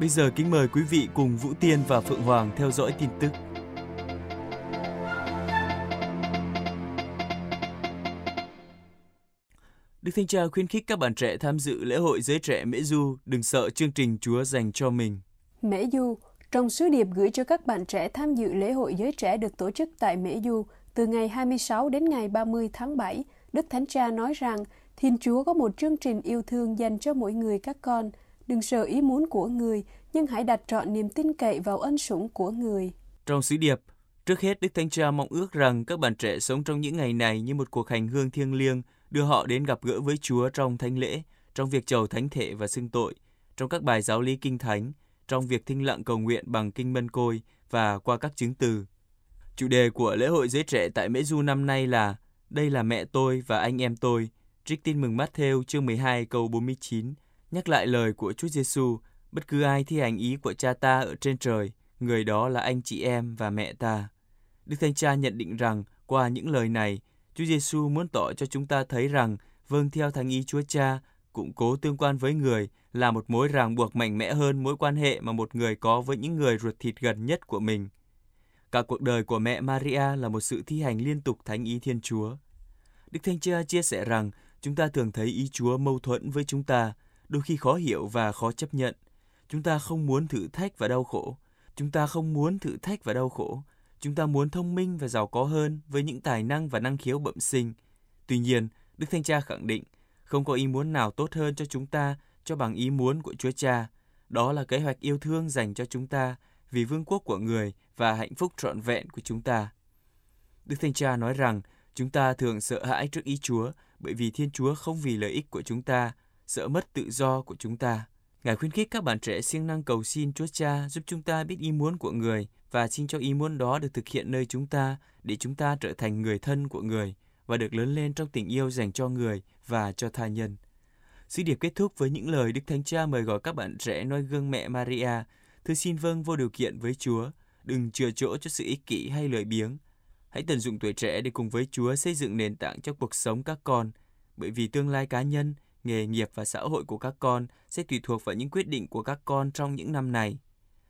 Bây giờ kính mời quý vị cùng Vũ Tiên và Phượng Hoàng theo dõi tin tức. Đức Thanh Cha khuyến khích các bạn trẻ tham dự lễ hội giới trẻ Mễ Du đừng sợ chương trình Chúa dành cho mình. Mễ Du, trong sứ điệp gửi cho các bạn trẻ tham dự lễ hội giới trẻ được tổ chức tại Mễ Du từ ngày 26 đến ngày 30 tháng 7, Đức Thánh Cha nói rằng Thiên Chúa có một chương trình yêu thương dành cho mỗi người các con. Đừng sợ ý muốn của người, nhưng hãy đặt trọn niềm tin cậy vào ân sủng của người. Trong sứ điệp, trước hết Đức Thánh Cha mong ước rằng các bạn trẻ sống trong những ngày này như một cuộc hành hương thiêng liêng, đưa họ đến gặp gỡ với Chúa trong thánh lễ, trong việc chầu thánh thể và xưng tội, trong các bài giáo lý kinh thánh, trong việc thinh lặng cầu nguyện bằng kinh mân côi và qua các chứng từ. Chủ đề của lễ hội giới trẻ tại Mễ Du năm nay là Đây là mẹ tôi và anh em tôi, trích tin mừng Matthew chương 12 câu 49, nhắc lại lời của Chúa Giêsu, bất cứ ai thi hành ý của cha ta ở trên trời, người đó là anh chị em và mẹ ta. Đức Thánh Cha nhận định rằng qua những lời này, Chúa Giêsu muốn tỏ cho chúng ta thấy rằng vâng theo thánh ý Chúa Cha, củng cố tương quan với người là một mối ràng buộc mạnh mẽ hơn mối quan hệ mà một người có với những người ruột thịt gần nhất của mình. Cả cuộc đời của mẹ Maria là một sự thi hành liên tục thánh ý Thiên Chúa. Đức Thánh Cha chia sẻ rằng chúng ta thường thấy ý Chúa mâu thuẫn với chúng ta, đôi khi khó hiểu và khó chấp nhận. Chúng ta không muốn thử thách và đau khổ. Chúng ta không muốn thử thách và đau khổ. Chúng ta muốn thông minh và giàu có hơn với những tài năng và năng khiếu bẩm sinh. Tuy nhiên, Đức Thanh Cha khẳng định, không có ý muốn nào tốt hơn cho chúng ta cho bằng ý muốn của Chúa Cha. Đó là kế hoạch yêu thương dành cho chúng ta vì vương quốc của người và hạnh phúc trọn vẹn của chúng ta. Đức Thanh Cha nói rằng chúng ta thường sợ hãi trước ý Chúa bởi vì Thiên Chúa không vì lợi ích của chúng ta, sợ mất tự do của chúng ta. Ngài khuyến khích các bạn trẻ siêng năng cầu xin Chúa Cha giúp chúng ta biết ý muốn của người và xin cho ý muốn đó được thực hiện nơi chúng ta để chúng ta trở thành người thân của người và được lớn lên trong tình yêu dành cho người và cho tha nhân. Sứ điệp kết thúc với những lời Đức Thánh Cha mời gọi các bạn trẻ noi gương mẹ Maria, thư xin vâng vô điều kiện với Chúa, đừng chừa chỗ cho sự ích kỷ hay lười biếng. Hãy tận dụng tuổi trẻ để cùng với Chúa xây dựng nền tảng cho cuộc sống các con, bởi vì tương lai cá nhân, nghề nghiệp và xã hội của các con sẽ tùy thuộc vào những quyết định của các con trong những năm này.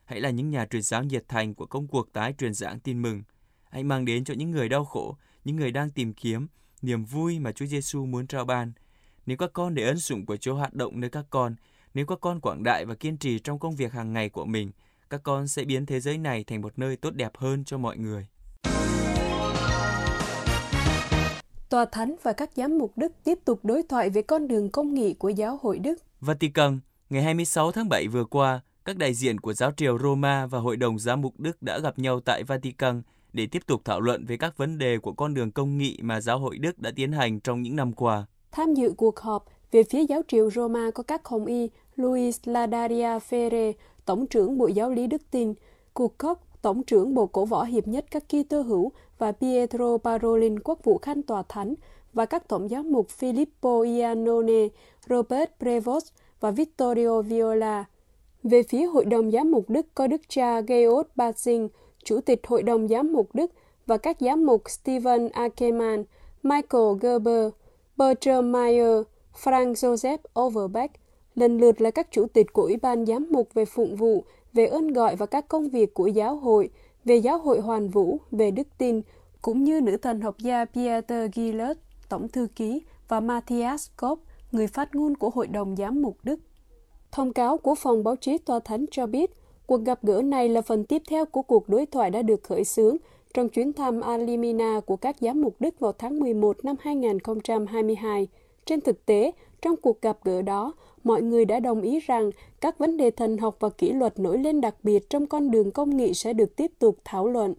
Hãy là những nhà truyền giáo nhiệt thành của công cuộc tái truyền giảng tin mừng. Hãy mang đến cho những người đau khổ, những người đang tìm kiếm niềm vui mà Chúa Giêsu muốn trao ban. Nếu các con để ân sủng của Chúa hoạt động nơi các con, nếu các con quảng đại và kiên trì trong công việc hàng ngày của mình, các con sẽ biến thế giới này thành một nơi tốt đẹp hơn cho mọi người. Tòa Thánh và các giám mục Đức tiếp tục đối thoại về con đường công nghị của giáo hội Đức. Vatican, ngày 26 tháng 7 vừa qua, các đại diện của giáo triều Roma và Hội đồng giám mục Đức đã gặp nhau tại Vatican để tiếp tục thảo luận về các vấn đề của con đường công nghị mà giáo hội Đức đã tiến hành trong những năm qua. Tham dự cuộc họp, về phía giáo triều Roma có các hồng y Luis Ladaria Ferre, Tổng trưởng Bộ Giáo lý Đức Tin, Cuộc Koch, Tổng trưởng Bộ Cổ võ Hiệp nhất các Kitô hữu và Pietro Parolin, Quốc vụ Khanh Tòa Thánh, và các tổng giám mục Filippo Iannone, Robert Prevost và Vittorio Viola. Về phía Hội đồng Giám mục Đức có Đức cha Georg Batzing, Chủ tịch Hội đồng Giám mục Đức và các giám mục Stephen Ackerman, Michael Gerber, Bertram Meyer, Frank Joseph Overbeck, lần lượt là các chủ tịch của Ủy ban Giám mục về phụng vụ, về ơn gọi và các công việc của giáo hội, về giáo hội hoàn vũ, về đức tin, cũng như nữ thần học gia Pieter Gillet tổng thư ký, và Matthias Kopp, người phát ngôn của Hội đồng Giám mục Đức. Thông cáo của phòng báo chí Tòa Thánh cho biết, cuộc gặp gỡ này là phần tiếp theo của cuộc đối thoại đã được khởi xướng trong chuyến thăm Alimina của các giám mục Đức vào tháng 11 năm 2022. Trên thực tế, trong cuộc gặp gỡ đó, mọi người đã đồng ý rằng các vấn đề thần học và kỷ luật nổi lên đặc biệt trong con đường công nghị sẽ được tiếp tục thảo luận.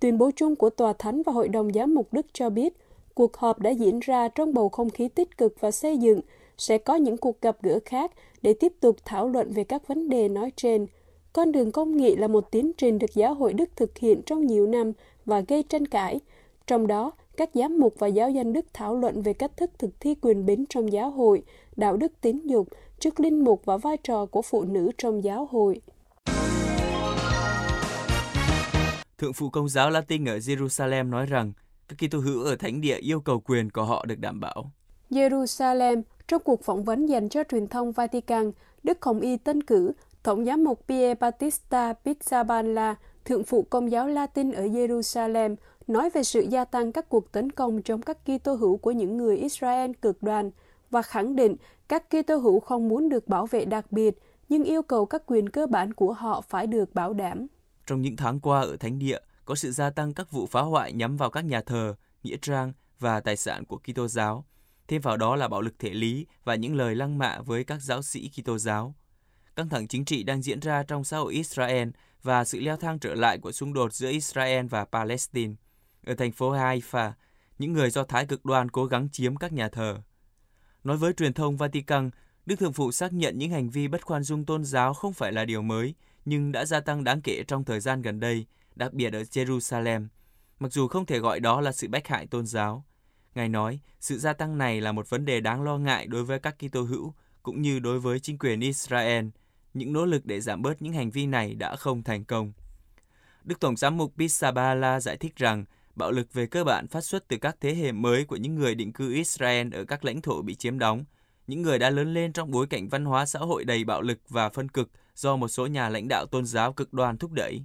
Tuyên bố chung của Tòa Thánh và Hội đồng Giám mục Đức cho biết, cuộc họp đã diễn ra trong bầu không khí tích cực và xây dựng, sẽ có những cuộc gặp gỡ khác để tiếp tục thảo luận về các vấn đề nói trên. con đường công nghị là một tiến trình được giáo hội Đức thực hiện trong nhiều năm và gây tranh cãi. Trong đó, các giám mục và giáo dân Đức thảo luận về cách thức thực thi quyền bính trong giáo hội, đạo đức tín dục, chức linh mục và vai trò của phụ nữ trong giáo hội. Thượng phụ Công giáo Latin ở Jerusalem nói rằng các Kitô hữu ở thánh địa yêu cầu quyền của họ được đảm bảo. Jerusalem, trong cuộc phỏng vấn dành cho truyền thông Vatican, Đức Hồng Y tân cử Tổng giám mục Pierre Battista Pizzaballa, thượng phụ công giáo Latin ở Jerusalem, nói về sự gia tăng các cuộc tấn công chống các Kitô hữu của những người Israel cực đoan và khẳng định các Kitô hữu không muốn được bảo vệ đặc biệt, nhưng yêu cầu các quyền cơ bản của họ phải được bảo đảm. Trong những tháng qua ở Thánh Địa, có sự gia tăng các vụ phá hoại nhắm vào các nhà thờ, nghĩa trang và tài sản của Kitô giáo. Thêm vào đó là bạo lực thể lý và những lời lăng mạ với các giáo sĩ Kitô giáo. Căng thẳng chính trị đang diễn ra trong xã hội Israel và sự leo thang trở lại của xung đột giữa Israel và Palestine. Ở thành phố Haifa, những người Do Thái cực đoan cố gắng chiếm các nhà thờ. Nói với truyền thông Vatican, Đức Thượng Phụ xác nhận những hành vi bất khoan dung tôn giáo không phải là điều mới, nhưng đã gia tăng đáng kể trong thời gian gần đây, đặc biệt ở Jerusalem, mặc dù không thể gọi đó là sự bách hại tôn giáo. Ngài nói, sự gia tăng này là một vấn đề đáng lo ngại đối với các Kitô hữu cũng như đối với chính quyền Israel. Những nỗ lực để giảm bớt những hành vi này đã không thành công. Đức Tổng giám mục Pisabala giải thích rằng bạo lực về cơ bản phát xuất từ các thế hệ mới của những người định cư Israel ở các lãnh thổ bị chiếm đóng, những người đã lớn lên trong bối cảnh văn hóa xã hội đầy bạo lực và phân cực do một số nhà lãnh đạo tôn giáo cực đoan thúc đẩy.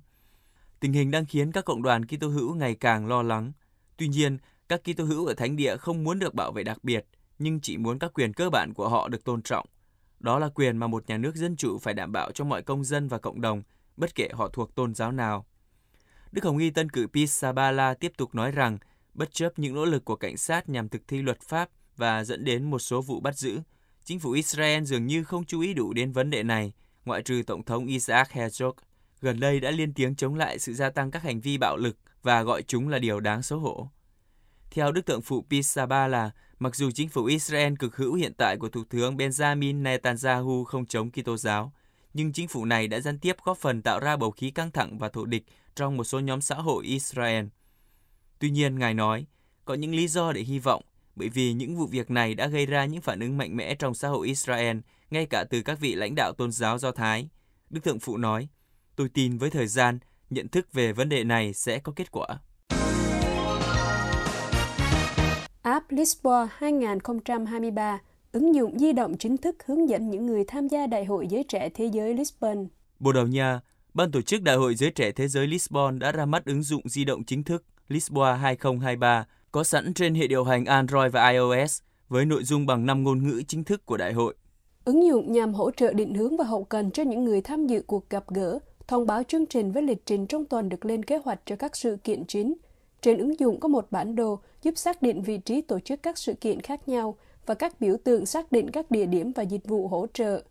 Tình hình đang khiến các cộng đoàn Kitô hữu ngày càng lo lắng. Tuy nhiên, các Kitô hữu ở thánh địa không muốn được bảo vệ đặc biệt, nhưng chỉ muốn các quyền cơ bản của họ được tôn trọng. Đó là quyền mà một nhà nước dân chủ phải đảm bảo cho mọi công dân và cộng đồng, bất kể họ thuộc tôn giáo nào. Đức Hồng Y tân cử Pisabala tiếp tục nói rằng, bất chấp những nỗ lực của cảnh sát nhằm thực thi luật pháp và dẫn đến một số vụ bắt giữ, chính phủ Israel dường như không chú ý đủ đến vấn đề này, ngoại trừ Tổng thống Isaac Herzog, gần đây đã liên tiếng chống lại sự gia tăng các hành vi bạo lực và gọi chúng là điều đáng xấu hổ. Theo Đức Thượng phụ Pisabala, mặc dù chính phủ Israel cực hữu hiện tại của Thủ tướng Benjamin Netanyahu không chống Kitô giáo, nhưng chính phủ này đã gián tiếp góp phần tạo ra bầu khí căng thẳng và thù địch trong một số nhóm xã hội Israel. Tuy nhiên, Ngài nói, có những lý do để hy vọng, bởi vì những vụ việc này đã gây ra những phản ứng mạnh mẽ trong xã hội Israel, ngay cả từ các vị lãnh đạo tôn giáo Do Thái. Đức Thượng Phụ nói, tôi tin với thời gian, nhận thức về vấn đề này sẽ có kết quả. App Lisboa 2023 ứng dụng di động chính thức hướng dẫn những người tham gia Đại hội Giới Trẻ Thế giới Lisbon. Bồ Đào Nha, Ban tổ chức Đại hội Giới Trẻ Thế giới Lisbon đã ra mắt ứng dụng di động chính thức Lisboa 2023 có sẵn trên hệ điều hành Android và iOS với nội dung bằng 5 ngôn ngữ chính thức của đại hội. Ứng dụng nhằm hỗ trợ định hướng và hậu cần cho những người tham dự cuộc gặp gỡ, thông báo chương trình với lịch trình trong tuần được lên kế hoạch cho các sự kiện chính. Trên ứng dụng có một bản đồ giúp xác định vị trí tổ chức các sự kiện khác nhau và các biểu tượng xác định các địa điểm và dịch vụ hỗ trợ.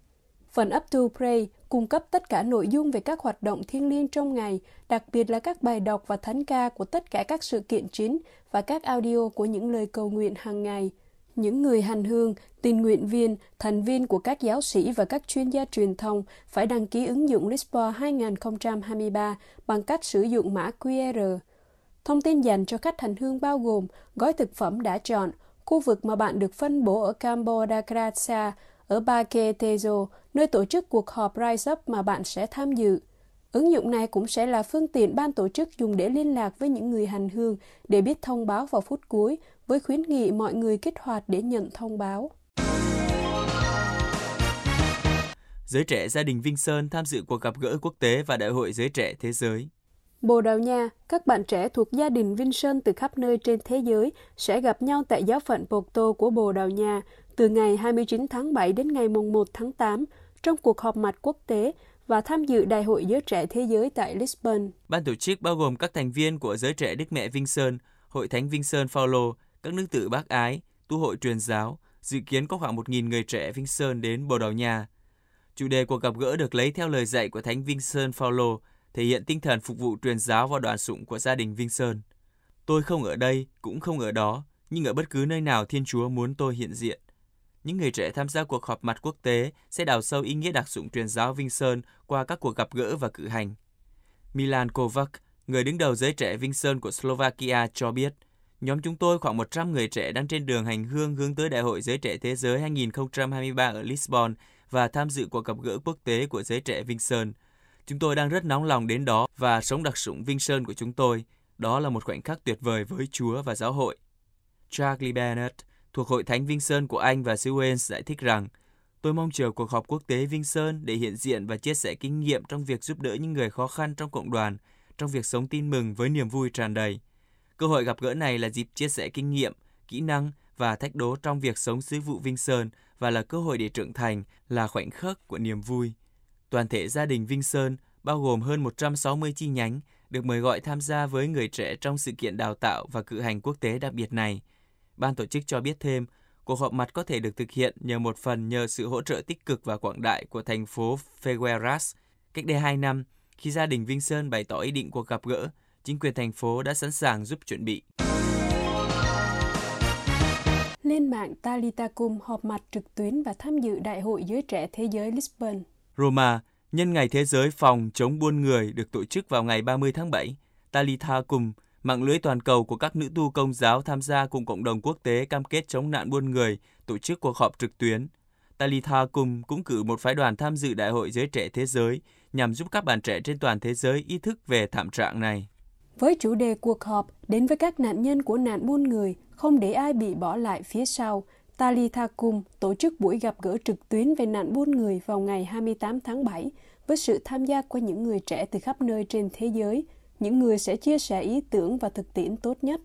Phần Up to Pray cung cấp tất cả nội dung về các hoạt động thiêng liêng trong ngày, đặc biệt là các bài đọc và thánh ca của tất cả các sự kiện chính và các audio của những lời cầu nguyện hàng ngày. Những người hành hương, tình nguyện viên, thành viên của các giáo sĩ và các chuyên gia truyền thông phải đăng ký ứng dụng Lispo 2023 bằng cách sử dụng mã QR. Thông tin dành cho khách hành hương bao gồm gói thực phẩm đã chọn, khu vực mà bạn được phân bố ở Campo da Gracia, ở Baque Tejo, nơi tổ chức cuộc họp Rise Up mà bạn sẽ tham dự. Ứng dụng này cũng sẽ là phương tiện ban tổ chức dùng để liên lạc với những người hành hương để biết thông báo vào phút cuối, với khuyến nghị mọi người kích hoạt để nhận thông báo. Giới trẻ gia đình Vinh Sơn tham dự cuộc gặp gỡ quốc tế và Đại hội Giới trẻ Thế giới. Bồ Đào Nha, các bạn trẻ thuộc gia đình Vinh Sơn từ khắp nơi trên thế giới sẽ gặp nhau tại giáo phận Porto của Bồ Đào Nha từ ngày 29 tháng 7 đến ngày 1 tháng 8 trong cuộc họp mặt quốc tế và tham dự Đại hội Giới Trẻ Thế giới tại Lisbon. Ban tổ chức bao gồm các thành viên của Giới Trẻ Đức Mẹ Vinh Sơn, Hội Thánh Vinh Sơn Phaolô, các nước tự bác ái, tu hội truyền giáo, dự kiến có khoảng 1.000 người trẻ Vinh Sơn đến Bồ Đào Nha. Chủ đề cuộc gặp gỡ được lấy theo lời dạy của Thánh Vinh Sơn Phaolô, thể hiện tinh thần phục vụ truyền giáo và đoàn sụng của gia đình Vinh Sơn. Tôi không ở đây, cũng không ở đó, nhưng ở bất cứ nơi nào Thiên Chúa muốn tôi hiện diện. những người trẻ tham gia cuộc họp mặt quốc tế sẽ đào sâu ý nghĩa đặc dụng truyền giáo Vinh Sơn qua các cuộc gặp gỡ và cử hành. Milan Kovac, người đứng đầu giới trẻ Vinh Sơn của Slovakia cho biết, nhóm chúng tôi khoảng 100 người trẻ đang trên đường hành hương hướng tới Đại hội Giới Trẻ Thế Giới 2023 ở Lisbon và tham dự cuộc gặp gỡ quốc tế của giới trẻ Vinh Sơn. Chúng tôi đang rất nóng lòng đến đó và sống đặc sủng Vinh Sơn của chúng tôi. Đó là một khoảnh khắc tuyệt vời với Chúa và giáo hội. Charlie Bennett, thuộc Hội Thánh Vinh Sơn của Anh và xứ Wales giải thích rằng, Tôi mong chờ cuộc họp quốc tế Vinh Sơn để hiện diện và chia sẻ kinh nghiệm trong việc giúp đỡ những người khó khăn trong cộng đoàn, trong việc sống tin mừng với niềm vui tràn đầy. Cơ hội gặp gỡ này là dịp chia sẻ kinh nghiệm, kỹ năng và thách đố trong việc sống sứ vụ Vinh Sơn và là cơ hội để trưởng thành, là khoảnh khắc của niềm vui. Toàn thể gia đình Vinh Sơn, bao gồm hơn 160 chi nhánh, được mời gọi tham gia với người trẻ trong sự kiện đào tạo và cử hành quốc tế đặc biệt này. Ban tổ chức cho biết thêm, cuộc họp mặt có thể được thực hiện nhờ một phần nhờ sự hỗ trợ tích cực và quảng đại của thành phố Figueras. Cách đây 2 năm, khi gia đình Vinh Sơn bày tỏ ý định cuộc gặp gỡ, chính quyền thành phố đã sẵn sàng giúp chuẩn bị. Lên mạng Talitacum họp mặt trực tuyến và tham dự Đại hội Giới Trẻ Thế giới Lisbon. Roma, nhân ngày Thế giới phòng chống buôn người được tổ chức vào ngày 30 tháng 7, Talitha Cùng, mạng lưới toàn cầu của các nữ tu công giáo tham gia cùng cộng đồng quốc tế cam kết chống nạn buôn người, tổ chức cuộc họp trực tuyến. Talitha Cùng cũng cử một phái đoàn tham dự Đại hội Giới Trẻ Thế giới nhằm giúp các bạn trẻ trên toàn thế giới ý thức về thảm trạng này. Với chủ đề cuộc họp đến với các nạn nhân của nạn buôn người, không để ai bị bỏ lại phía sau, Talitha Kum tổ chức buổi gặp gỡ trực tuyến về nạn buôn người vào ngày 28 tháng 7 với sự tham gia của những người trẻ từ khắp nơi trên thế giới, những người sẽ chia sẻ ý tưởng và thực tiễn tốt nhất.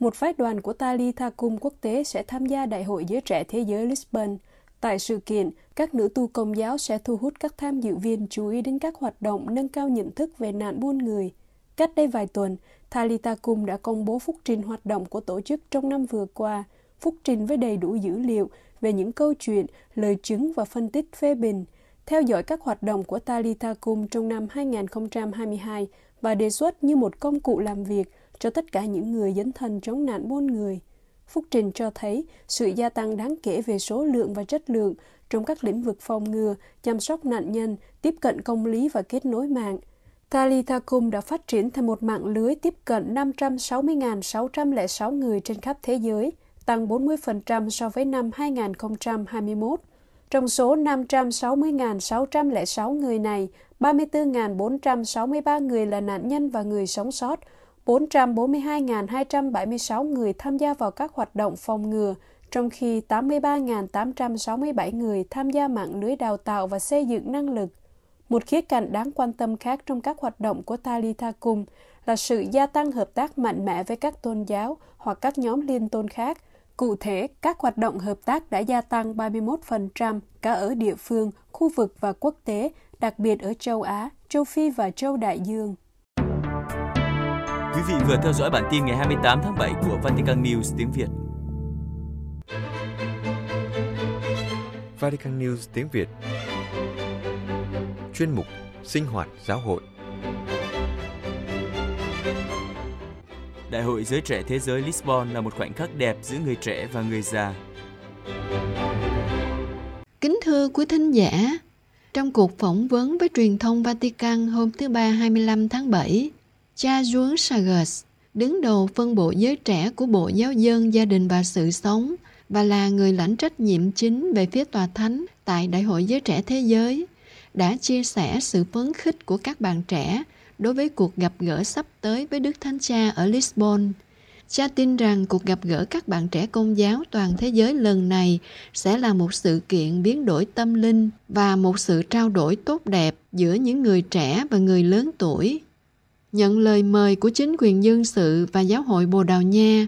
Một phái đoàn của Talitha Kum quốc tế sẽ tham gia Đại hội Giới Trẻ Thế giới Lisbon. Tại sự kiện, các nữ tu công giáo sẽ thu hút các tham dự viên chú ý đến các hoạt động nâng cao nhận thức về nạn buôn người – Cách đây vài tuần, Talitha Kum đã công bố phúc trình hoạt động của tổ chức trong năm vừa qua, phúc trình với đầy đủ dữ liệu về những câu chuyện, lời chứng và phân tích phê bình, theo dõi các hoạt động của Talita Kum trong năm 2022 và đề xuất như một công cụ làm việc cho tất cả những người dấn thân chống nạn buôn người. Phúc trình cho thấy sự gia tăng đáng kể về số lượng và chất lượng trong các lĩnh vực phòng ngừa, chăm sóc nạn nhân, tiếp cận công lý và kết nối mạng – Talitacum đã phát triển thành một mạng lưới tiếp cận 560.606 người trên khắp thế giới, tăng 40% so với năm 2021. Trong số 560.606 người này, 34.463 người là nạn nhân và người sống sót, 442.276 người tham gia vào các hoạt động phòng ngừa, trong khi 83.867 người tham gia mạng lưới đào tạo và xây dựng năng lực. Một khía cạnh đáng quan tâm khác trong các hoạt động của Talitha Cung là sự gia tăng hợp tác mạnh mẽ với các tôn giáo hoặc các nhóm liên tôn khác. Cụ thể, các hoạt động hợp tác đã gia tăng 31% cả ở địa phương, khu vực và quốc tế, đặc biệt ở châu Á, châu Phi và châu Đại Dương. Quý vị vừa theo dõi bản tin ngày 28 tháng 7 của Vatican News tiếng Việt. Vatican News tiếng Việt chuyên mục Sinh hoạt giáo hội. Đại hội Giới Trẻ Thế giới Lisbon là một khoảnh khắc đẹp giữa người trẻ và người già. Kính thưa quý thính giả, trong cuộc phỏng vấn với truyền thông Vatican hôm thứ Ba 25 tháng 7, cha Juan Sagas, đứng đầu phân bộ giới trẻ của Bộ Giáo dân, Gia đình và Sự sống và là người lãnh trách nhiệm chính về phía tòa thánh tại Đại hội Giới Trẻ Thế giới, đã chia sẻ sự phấn khích của các bạn trẻ đối với cuộc gặp gỡ sắp tới với Đức Thánh Cha ở Lisbon. Cha tin rằng cuộc gặp gỡ các bạn trẻ công giáo toàn thế giới lần này sẽ là một sự kiện biến đổi tâm linh và một sự trao đổi tốt đẹp giữa những người trẻ và người lớn tuổi. Nhận lời mời của chính quyền dân sự và giáo hội Bồ Đào Nha,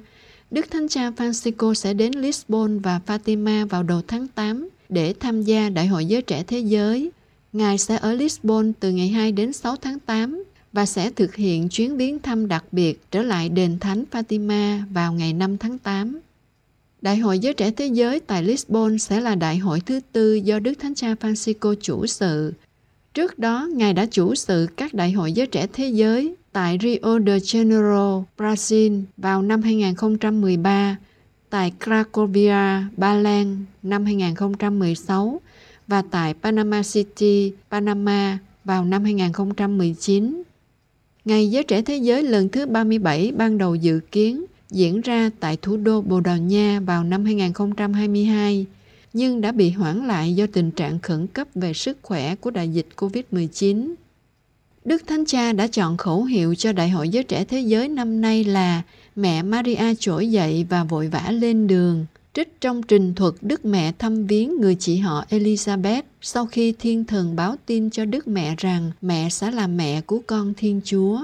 Đức Thánh Cha Francisco sẽ đến Lisbon và Fatima vào đầu tháng 8 để tham gia Đại hội Giới Trẻ Thế Giới Ngài sẽ ở Lisbon từ ngày 2 đến 6 tháng 8 và sẽ thực hiện chuyến viếng thăm đặc biệt trở lại đền thánh Fatima vào ngày 5 tháng 8. Đại hội Giới Trẻ Thế Giới tại Lisbon sẽ là đại hội thứ tư do Đức Thánh Cha Francisco chủ sự. Trước đó, Ngài đã chủ sự các đại hội giới trẻ thế giới tại Rio de Janeiro, Brazil vào năm 2013 tại Cracovia, Ba Lan năm 2016 và tại Panama City, Panama vào năm 2019. Ngày Giới Trẻ Thế Giới lần thứ 37 ban đầu dự kiến diễn ra tại thủ đô Bồ Đào Nha vào năm 2022, nhưng đã bị hoãn lại do tình trạng khẩn cấp về sức khỏe của đại dịch COVID-19. Đức Thánh Cha đã chọn khẩu hiệu cho Đại hội Giới Trẻ Thế Giới năm nay là Mẹ Maria trỗi dậy và vội vã lên đường, trích trong trình thuật Đức Mẹ thăm viếng người chị họ Elizabeth sau khi thiên thần báo tin cho Đức Mẹ rằng mẹ sẽ là mẹ của con Thiên Chúa.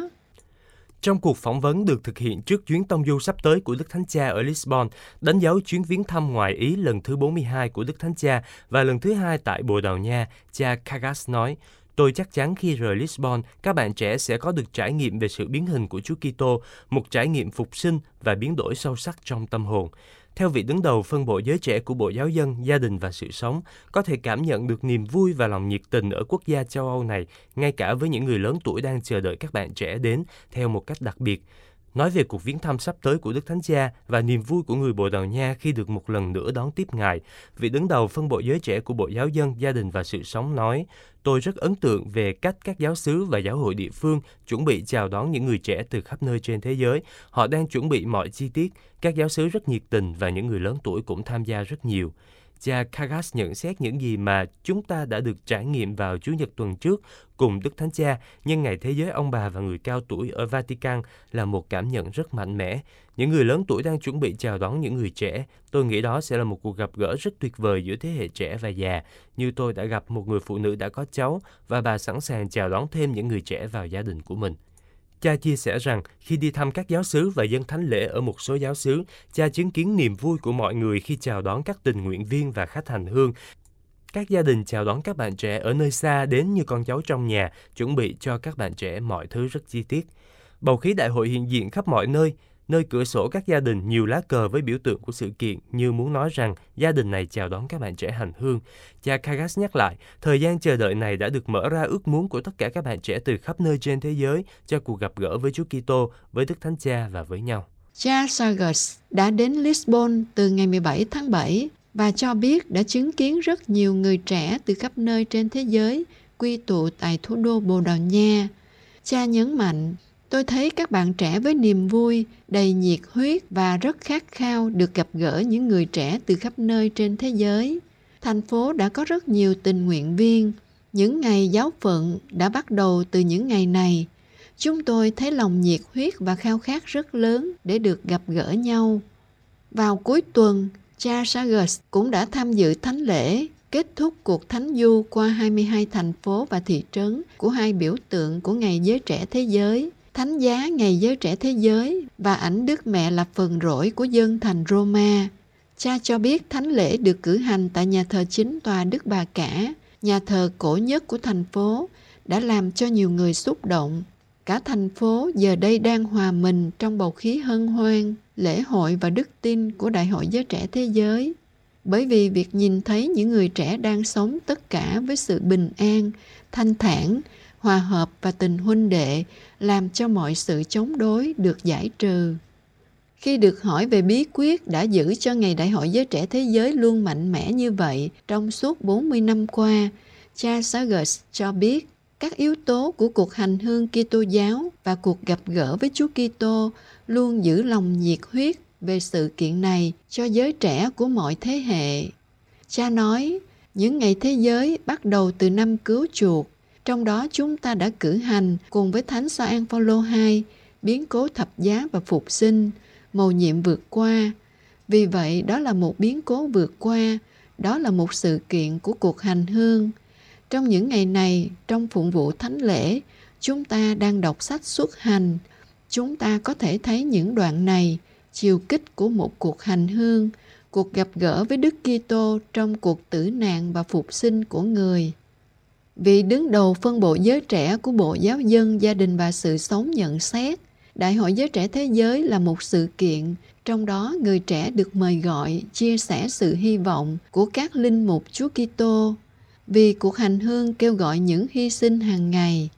Trong cuộc phỏng vấn được thực hiện trước chuyến tông du sắp tới của Đức Thánh Cha ở Lisbon, đánh dấu chuyến viếng thăm ngoài Ý lần thứ 42 của Đức Thánh Cha và lần thứ hai tại Bồ Đào Nha, cha Kagas nói, Tôi chắc chắn khi rời Lisbon, các bạn trẻ sẽ có được trải nghiệm về sự biến hình của Chúa Kitô, một trải nghiệm phục sinh và biến đổi sâu sắc trong tâm hồn. Theo vị đứng đầu phân bộ giới trẻ của Bộ Giáo dân, Gia đình và Sự sống, có thể cảm nhận được niềm vui và lòng nhiệt tình ở quốc gia châu Âu này, ngay cả với những người lớn tuổi đang chờ đợi các bạn trẻ đến theo một cách đặc biệt. Nói về cuộc viếng thăm sắp tới của Đức Thánh Cha và niềm vui của người Bồ Đào Nha khi được một lần nữa đón tiếp Ngài, vị đứng đầu phân bộ giới trẻ của Bộ Giáo dân, Gia đình và Sự sống nói, Tôi rất ấn tượng về cách các giáo sứ và giáo hội địa phương chuẩn bị chào đón những người trẻ từ khắp nơi trên thế giới. Họ đang chuẩn bị mọi chi tiết. Các giáo sứ rất nhiệt tình và những người lớn tuổi cũng tham gia rất nhiều. Cha Kagas nhận xét những gì mà chúng ta đã được trải nghiệm vào Chủ nhật tuần trước cùng Đức Thánh Cha nhân ngày Thế giới ông bà và người cao tuổi ở Vatican là một cảm nhận rất mạnh mẽ. Những người lớn tuổi đang chuẩn bị chào đón những người trẻ. Tôi nghĩ đó sẽ là một cuộc gặp gỡ rất tuyệt vời giữa thế hệ trẻ và già, như tôi đã gặp một người phụ nữ đã có cháu và bà sẵn sàng chào đón thêm những người trẻ vào gia đình của mình. Cha chia sẻ rằng khi đi thăm các giáo xứ và dân thánh lễ ở một số giáo xứ, cha chứng kiến niềm vui của mọi người khi chào đón các tình nguyện viên và khách hành hương. Các gia đình chào đón các bạn trẻ ở nơi xa đến như con cháu trong nhà, chuẩn bị cho các bạn trẻ mọi thứ rất chi tiết. Bầu khí đại hội hiện diện khắp mọi nơi, Nơi cửa sổ các gia đình nhiều lá cờ với biểu tượng của sự kiện như muốn nói rằng gia đình này chào đón các bạn trẻ hành hương. Cha Kagas nhắc lại, thời gian chờ đợi này đã được mở ra ước muốn của tất cả các bạn trẻ từ khắp nơi trên thế giới cho cuộc gặp gỡ với Chúa Kitô, với Đức Thánh Cha và với nhau. Cha Sagas đã đến Lisbon từ ngày 17 tháng 7 và cho biết đã chứng kiến rất nhiều người trẻ từ khắp nơi trên thế giới quy tụ tại thủ đô Bồ Đào Nha. Cha nhấn mạnh Tôi thấy các bạn trẻ với niềm vui, đầy nhiệt huyết và rất khát khao được gặp gỡ những người trẻ từ khắp nơi trên thế giới. Thành phố đã có rất nhiều tình nguyện viên. Những ngày giáo phận đã bắt đầu từ những ngày này. Chúng tôi thấy lòng nhiệt huyết và khao khát rất lớn để được gặp gỡ nhau. Vào cuối tuần, cha Sagas cũng đã tham dự thánh lễ kết thúc cuộc thánh du qua 22 thành phố và thị trấn của hai biểu tượng của Ngày Giới Trẻ Thế Giới – thánh giá Ngày Giới Trẻ Thế Giới và ảnh Đức Mẹ là phần rỗi của dân thành Roma. Cha cho biết thánh lễ được cử hành tại nhà thờ chính tòa Đức Bà Cả, nhà thờ cổ nhất của thành phố, đã làm cho nhiều người xúc động. Cả thành phố giờ đây đang hòa mình trong bầu khí hân hoan, lễ hội và đức tin của Đại hội Giới Trẻ Thế Giới. Bởi vì việc nhìn thấy những người trẻ đang sống tất cả với sự bình an, thanh thản, hòa hợp và tình huynh đệ làm cho mọi sự chống đối được giải trừ. Khi được hỏi về bí quyết đã giữ cho Ngày Đại hội Giới Trẻ Thế Giới luôn mạnh mẽ như vậy trong suốt 40 năm qua, cha Sagas cho biết các yếu tố của cuộc hành hương Kitô giáo và cuộc gặp gỡ với Chúa Kitô luôn giữ lòng nhiệt huyết về sự kiện này cho giới trẻ của mọi thế hệ. Cha nói, những ngày thế giới bắt đầu từ năm cứu chuộc trong đó chúng ta đã cử hành cùng với Thánh Gioan Phaolô II biến cố thập giá và phục sinh, mầu nhiệm vượt qua. Vì vậy, đó là một biến cố vượt qua, đó là một sự kiện của cuộc hành hương. Trong những ngày này, trong phụng vụ thánh lễ, chúng ta đang đọc sách xuất hành. Chúng ta có thể thấy những đoạn này, chiều kích của một cuộc hành hương, cuộc gặp gỡ với Đức Kitô trong cuộc tử nạn và phục sinh của người. Vị đứng đầu phân bộ giới trẻ của Bộ Giáo dân, Gia đình và Sự sống nhận xét, Đại hội Giới Trẻ Thế Giới là một sự kiện, trong đó người trẻ được mời gọi chia sẻ sự hy vọng của các linh mục Chúa Kitô vì cuộc hành hương kêu gọi những hy sinh hàng ngày.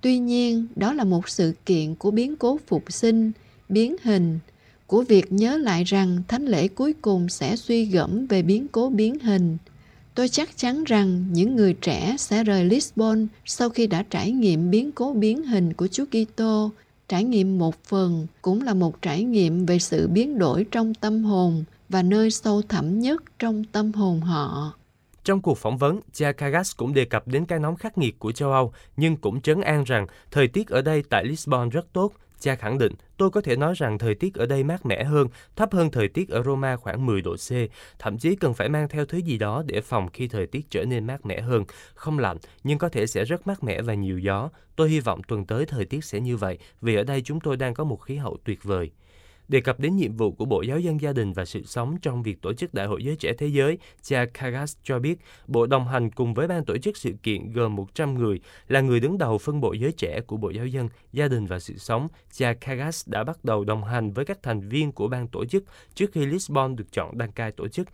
Tuy nhiên, đó là một sự kiện của biến cố phục sinh, biến hình, của việc nhớ lại rằng thánh lễ cuối cùng sẽ suy gẫm về biến cố biến hình. Tôi chắc chắn rằng những người trẻ sẽ rời Lisbon sau khi đã trải nghiệm biến cố biến hình của Chúa Kitô. Trải nghiệm một phần cũng là một trải nghiệm về sự biến đổi trong tâm hồn và nơi sâu thẳm nhất trong tâm hồn họ. Trong cuộc phỏng vấn, cha Kagas cũng đề cập đến cái nóng khắc nghiệt của châu Âu, nhưng cũng trấn an rằng thời tiết ở đây tại Lisbon rất tốt. Cha khẳng định, tôi có thể nói rằng thời tiết ở đây mát mẻ hơn, thấp hơn thời tiết ở Roma khoảng 10 độ C, thậm chí cần phải mang theo thứ gì đó để phòng khi thời tiết trở nên mát mẻ hơn, không lạnh, nhưng có thể sẽ rất mát mẻ và nhiều gió. Tôi hy vọng tuần tới thời tiết sẽ như vậy, vì ở đây chúng tôi đang có một khí hậu tuyệt vời. Đề cập đến nhiệm vụ của Bộ Giáo dân Gia đình và Sự sống trong việc tổ chức Đại hội Giới Trẻ Thế Giới, cha Kagas cho biết Bộ đồng hành cùng với ban tổ chức sự kiện gồm 100 người là người đứng đầu phân bộ giới trẻ của Bộ Giáo dân, Gia đình và Sự sống. Cha Kagas đã bắt đầu đồng hành với các thành viên của ban tổ chức trước khi Lisbon được chọn đăng cai tổ chức.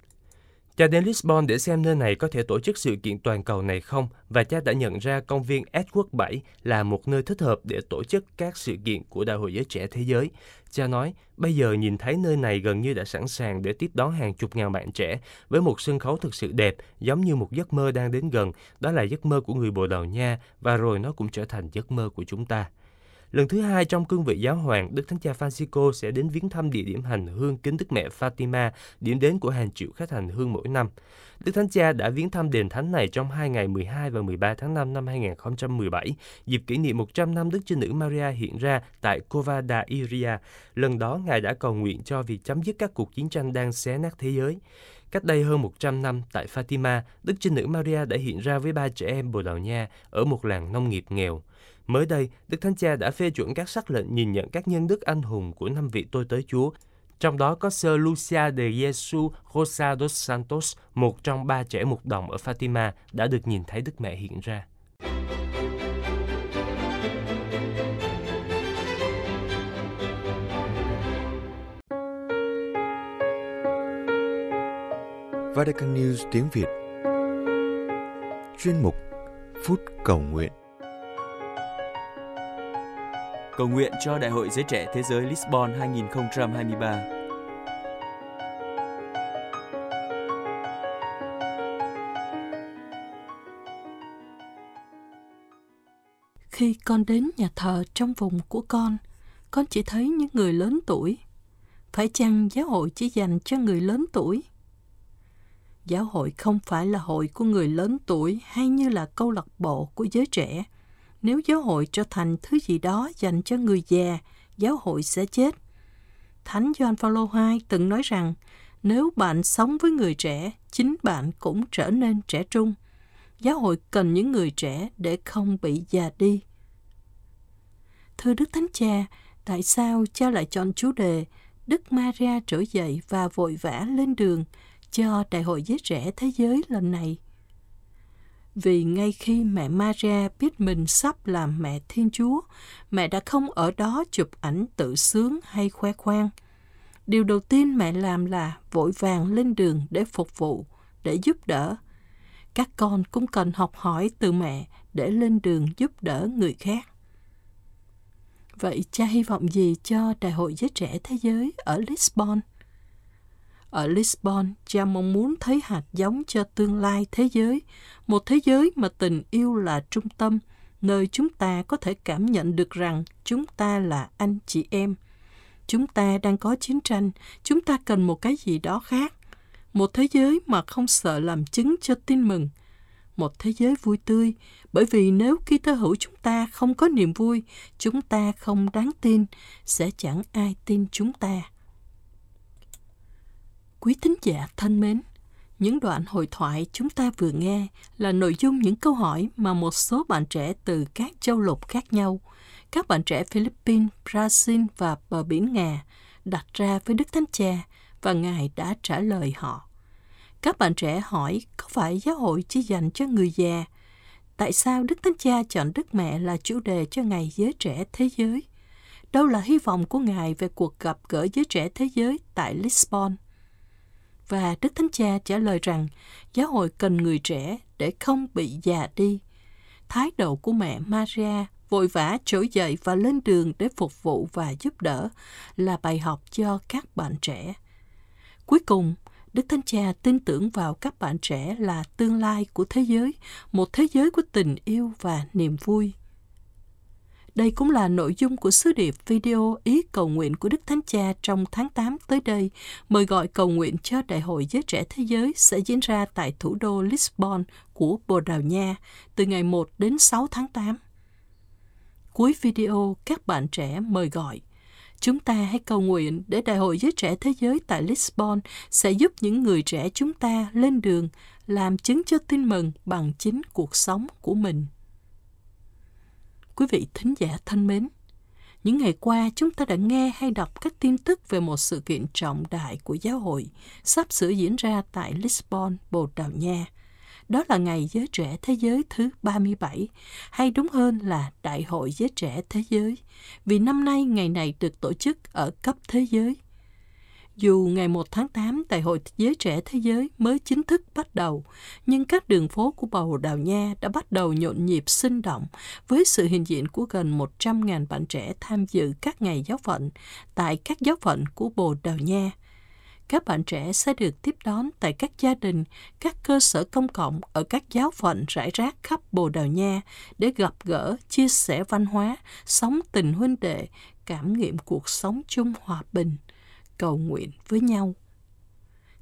Cha đến Lisbon để xem nơi này có thể tổ chức sự kiện toàn cầu này không và cha đã nhận ra công viên Edward 7 là một nơi thích hợp để tổ chức các sự kiện của Đại hội Giới Trẻ Thế Giới. Cha nói, bây giờ nhìn thấy nơi này gần như đã sẵn sàng để tiếp đón hàng chục ngàn bạn trẻ với một sân khấu thực sự đẹp, giống như một giấc mơ đang đến gần. Đó là giấc mơ của người Bồ Đào Nha và rồi nó cũng trở thành giấc mơ của chúng ta. Lần thứ hai trong cương vị giáo hoàng, Đức Thánh Cha Francisco sẽ đến viếng thăm địa điểm hành hương kính Đức Mẹ Fatima, điểm đến của hàng triệu khách hành hương mỗi năm. Đức Thánh Cha đã viếng thăm đền thánh này trong hai ngày 12 và 13 tháng 5 năm 2017, dịp kỷ niệm 100 năm Đức Trinh Nữ Maria hiện ra tại Cova da Iria. Lần đó, Ngài đã cầu nguyện cho việc chấm dứt các cuộc chiến tranh đang xé nát thế giới. Cách đây hơn 100 năm, tại Fatima, Đức Trinh Nữ Maria đã hiện ra với ba trẻ em Bồ Đào Nha ở một làng nông nghiệp nghèo. Mới đây, Đức Thánh Cha đã phê chuẩn các sắc lệnh nhìn nhận các nhân đức anh hùng của năm vị tôi tới Chúa, trong đó có Sơ Lucia de Jesus Rosa dos Santos, một trong ba trẻ mục đồng ở Fatima, đã được nhìn thấy Đức Mẹ hiện ra. Vatican News tiếng Việt. Chuyên mục Phút Cầu Nguyện. Cầu nguyện cho Đại hội Giới Trẻ Thế giới Lisbon 2023 Khi con đến nhà thờ trong vùng của con, con chỉ thấy những người lớn tuổi. Phải chăng giáo hội chỉ dành cho người lớn tuổi? Giáo hội không phải là hội của người lớn tuổi hay như là câu lạc bộ của giới trẻ. Nếu giáo hội trở thành thứ gì đó dành cho người già, giáo hội sẽ chết. Thánh Gioan Phaolô II từng nói rằng, nếu bạn sống với người trẻ, chính bạn cũng trở nên trẻ trung. Giáo hội cần những người trẻ để không bị già đi. Thưa Đức Thánh Cha, tại sao cha lại chọn chủ đề Đức Maria trỗi dậy và vội vã lên đường cho Đại hội Giới Trẻ Thế Giới lần này? Vì ngay khi mẹ Maria biết mình sắp làm mẹ Thiên Chúa, mẹ đã không ở đó chụp ảnh tự sướng hay khoe khoang. Điều đầu tiên mẹ làm là vội vàng lên đường để phục vụ, để giúp đỡ. Các con cũng cần học hỏi từ mẹ để lên đường giúp đỡ người khác. Vậy cha hy vọng gì cho Đại hội Giới Trẻ Thế Giới ở Lisbon? Ở Lisbon, cha mong muốn thấy hạt giống cho tương lai thế giới, một thế giới mà tình yêu là trung tâm, nơi chúng ta có thể cảm nhận được rằng chúng ta là anh chị em. Chúng ta đang có chiến tranh, chúng ta cần một cái gì đó khác. Một thế giới mà không sợ làm chứng cho tin mừng. Một thế giới vui tươi, bởi vì nếu khi tơ hữu chúng ta không có niềm vui, chúng ta không đáng tin, sẽ chẳng ai tin chúng ta. Quý thính giả thân mến, những đoạn hội thoại chúng ta vừa nghe là nội dung những câu hỏi mà một số bạn trẻ từ các châu lục khác nhau, các bạn trẻ Philippines, Brazil và bờ biển Nga đặt ra với Đức Thánh Cha và Ngài đã trả lời họ. Các bạn trẻ hỏi có phải giáo hội chỉ dành cho người già? Tại sao Đức Thánh Cha chọn Đức Mẹ là chủ đề cho Ngày Giới Trẻ Thế Giới? Đâu là hy vọng của Ngài về cuộc gặp gỡ giới trẻ thế giới tại Lisbon? Và Đức Thánh Cha trả lời rằng giáo hội cần người trẻ để không bị già đi. Thái độ của mẹ Maria vội vã trỗi dậy và lên đường để phục vụ và giúp đỡ là bài học cho các bạn trẻ. Cuối cùng, Đức Thánh Cha tin tưởng vào các bạn trẻ là tương lai của thế giới, một thế giới của tình yêu và niềm vui. Đây cũng là nội dung của sứ điệp video ý cầu nguyện của Đức Thánh Cha trong tháng 8 tới đây, mời gọi cầu nguyện cho Đại hội Giới Trẻ Thế Giới sẽ diễn ra tại thủ đô Lisbon của Bồ Đào Nha từ ngày 1 đến 6 tháng 8. Cuối video, các bạn trẻ mời gọi Chúng ta hãy cầu nguyện để Đại hội Giới Trẻ Thế Giới tại Lisbon sẽ giúp những người trẻ chúng ta lên đường làm chứng cho tin mừng bằng chính cuộc sống của mình. Quý vị thính giả thân mến, những ngày qua chúng ta đã nghe hay đọc các tin tức về một sự kiện trọng đại của giáo hội sắp sửa diễn ra tại Lisbon, Bồ Đào Nha. Đó là Ngày Giới Trẻ Thế Giới thứ 37, hay đúng hơn là Đại hội Giới Trẻ Thế Giới, vì năm nay ngày này được tổ chức ở cấp thế giới. Dù ngày 1 tháng 8 Đại hội Giới Trẻ Thế Giới mới chính thức bắt đầu, nhưng các đường phố của Bầu Đào Nha đã bắt đầu nhộn nhịp sinh động với sự hiện diện của gần 100.000 bạn trẻ tham dự các ngày giáo phận tại các giáo phận của Bồ Đào Nha. Các bạn trẻ sẽ được tiếp đón tại các gia đình, các cơ sở công cộng ở các giáo phận rải rác khắp Bồ Đào Nha để gặp gỡ, chia sẻ văn hóa, sống tình huynh đệ, cảm nghiệm cuộc sống chung hòa bình cầu nguyện với nhau.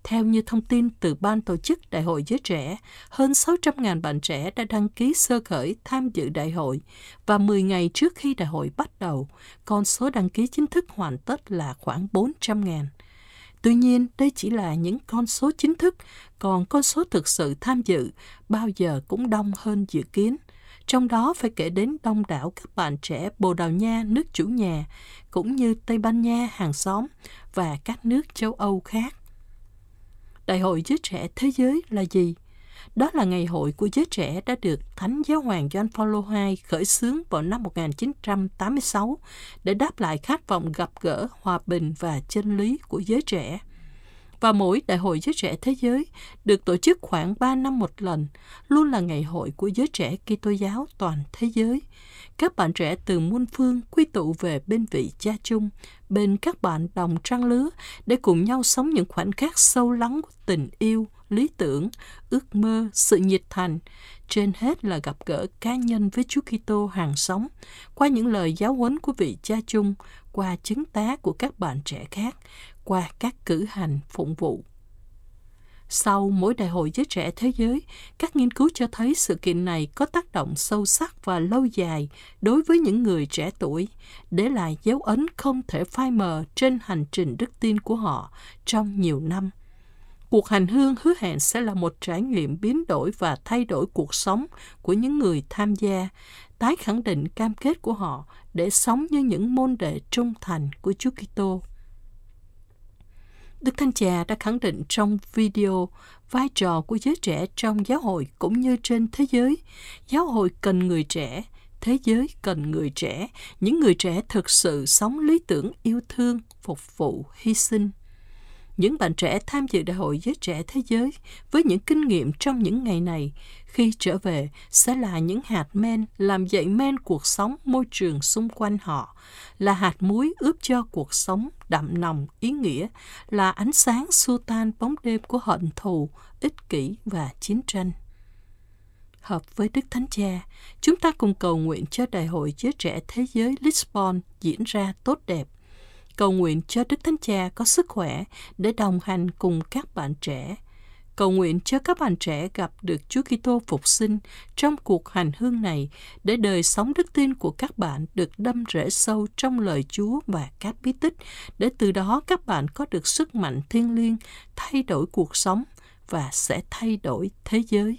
Theo như thông tin từ Ban tổ chức Đại hội Giới Trẻ, hơn 600.000 bạn trẻ đã đăng ký sơ khởi tham dự đại hội và 10 ngày trước khi đại hội bắt đầu, con số đăng ký chính thức hoàn tất là khoảng 400.000. Tuy nhiên, đây chỉ là những con số chính thức, còn con số thực sự tham dự bao giờ cũng đông hơn dự kiến. Trong đó phải kể đến đông đảo các bạn trẻ Bồ Đào Nha, nước chủ nhà, cũng như Tây Ban Nha, hàng xóm và các nước châu Âu khác. Đại hội Giới Trẻ Thế Giới là gì? Đó là ngày hội của giới trẻ đã được Thánh Giáo hoàng John Paul II khởi xướng vào năm 1986 để đáp lại khát vọng gặp gỡ, hòa bình và chân lý của giới trẻ và mỗi Đại hội Giới Trẻ Thế Giới được tổ chức khoảng 3 năm một lần, luôn là ngày hội của giới trẻ Kitô giáo toàn thế giới. Các bạn trẻ từ muôn phương quy tụ về bên vị cha chung, bên các bạn đồng trang lứa để cùng nhau sống những khoảnh khắc sâu lắng của tình yêu, lý tưởng, ước mơ, sự nhiệt thành, trên hết là gặp gỡ cá nhân với Chúa Kitô hàng sống, qua những lời giáo huấn của vị cha chung, qua chứng tá của các bạn trẻ khác, qua các cử hành phụng vụ. Sau mỗi đại hội giới trẻ thế giới, các nghiên cứu cho thấy sự kiện này có tác động sâu sắc và lâu dài đối với những người trẻ tuổi, để lại dấu ấn không thể phai mờ trên hành trình đức tin của họ trong nhiều năm. Cuộc hành hương hứa hẹn sẽ là một trải nghiệm biến đổi và thay đổi cuộc sống của những người tham gia, tái khẳng định cam kết của họ để sống như những môn đệ trung thành của Chúa Kitô. Đức Thánh Cha đã khẳng định trong video vai trò của giới trẻ trong giáo hội cũng như trên thế giới. Giáo hội cần người trẻ, thế giới cần người trẻ, những người trẻ thực sự sống lý tưởng yêu thương, phục vụ, hy sinh những bạn trẻ tham dự Đại hội Giới Trẻ Thế Giới với những kinh nghiệm trong những ngày này khi trở về sẽ là những hạt men làm dậy men cuộc sống môi trường xung quanh họ, là hạt muối ướp cho cuộc sống đậm nồng ý nghĩa, là ánh sáng xua tan bóng đêm của hận thù, ích kỷ và chiến tranh. Hợp với Đức Thánh Cha, chúng ta cùng cầu nguyện cho Đại hội Giới Trẻ Thế Giới Lisbon diễn ra tốt đẹp cầu nguyện cho Đức Thánh Cha có sức khỏe để đồng hành cùng các bạn trẻ. Cầu nguyện cho các bạn trẻ gặp được Chúa Kitô phục sinh trong cuộc hành hương này để đời sống đức tin của các bạn được đâm rễ sâu trong lời Chúa và các bí tích, để từ đó các bạn có được sức mạnh thiêng liêng thay đổi cuộc sống và sẽ thay đổi thế giới.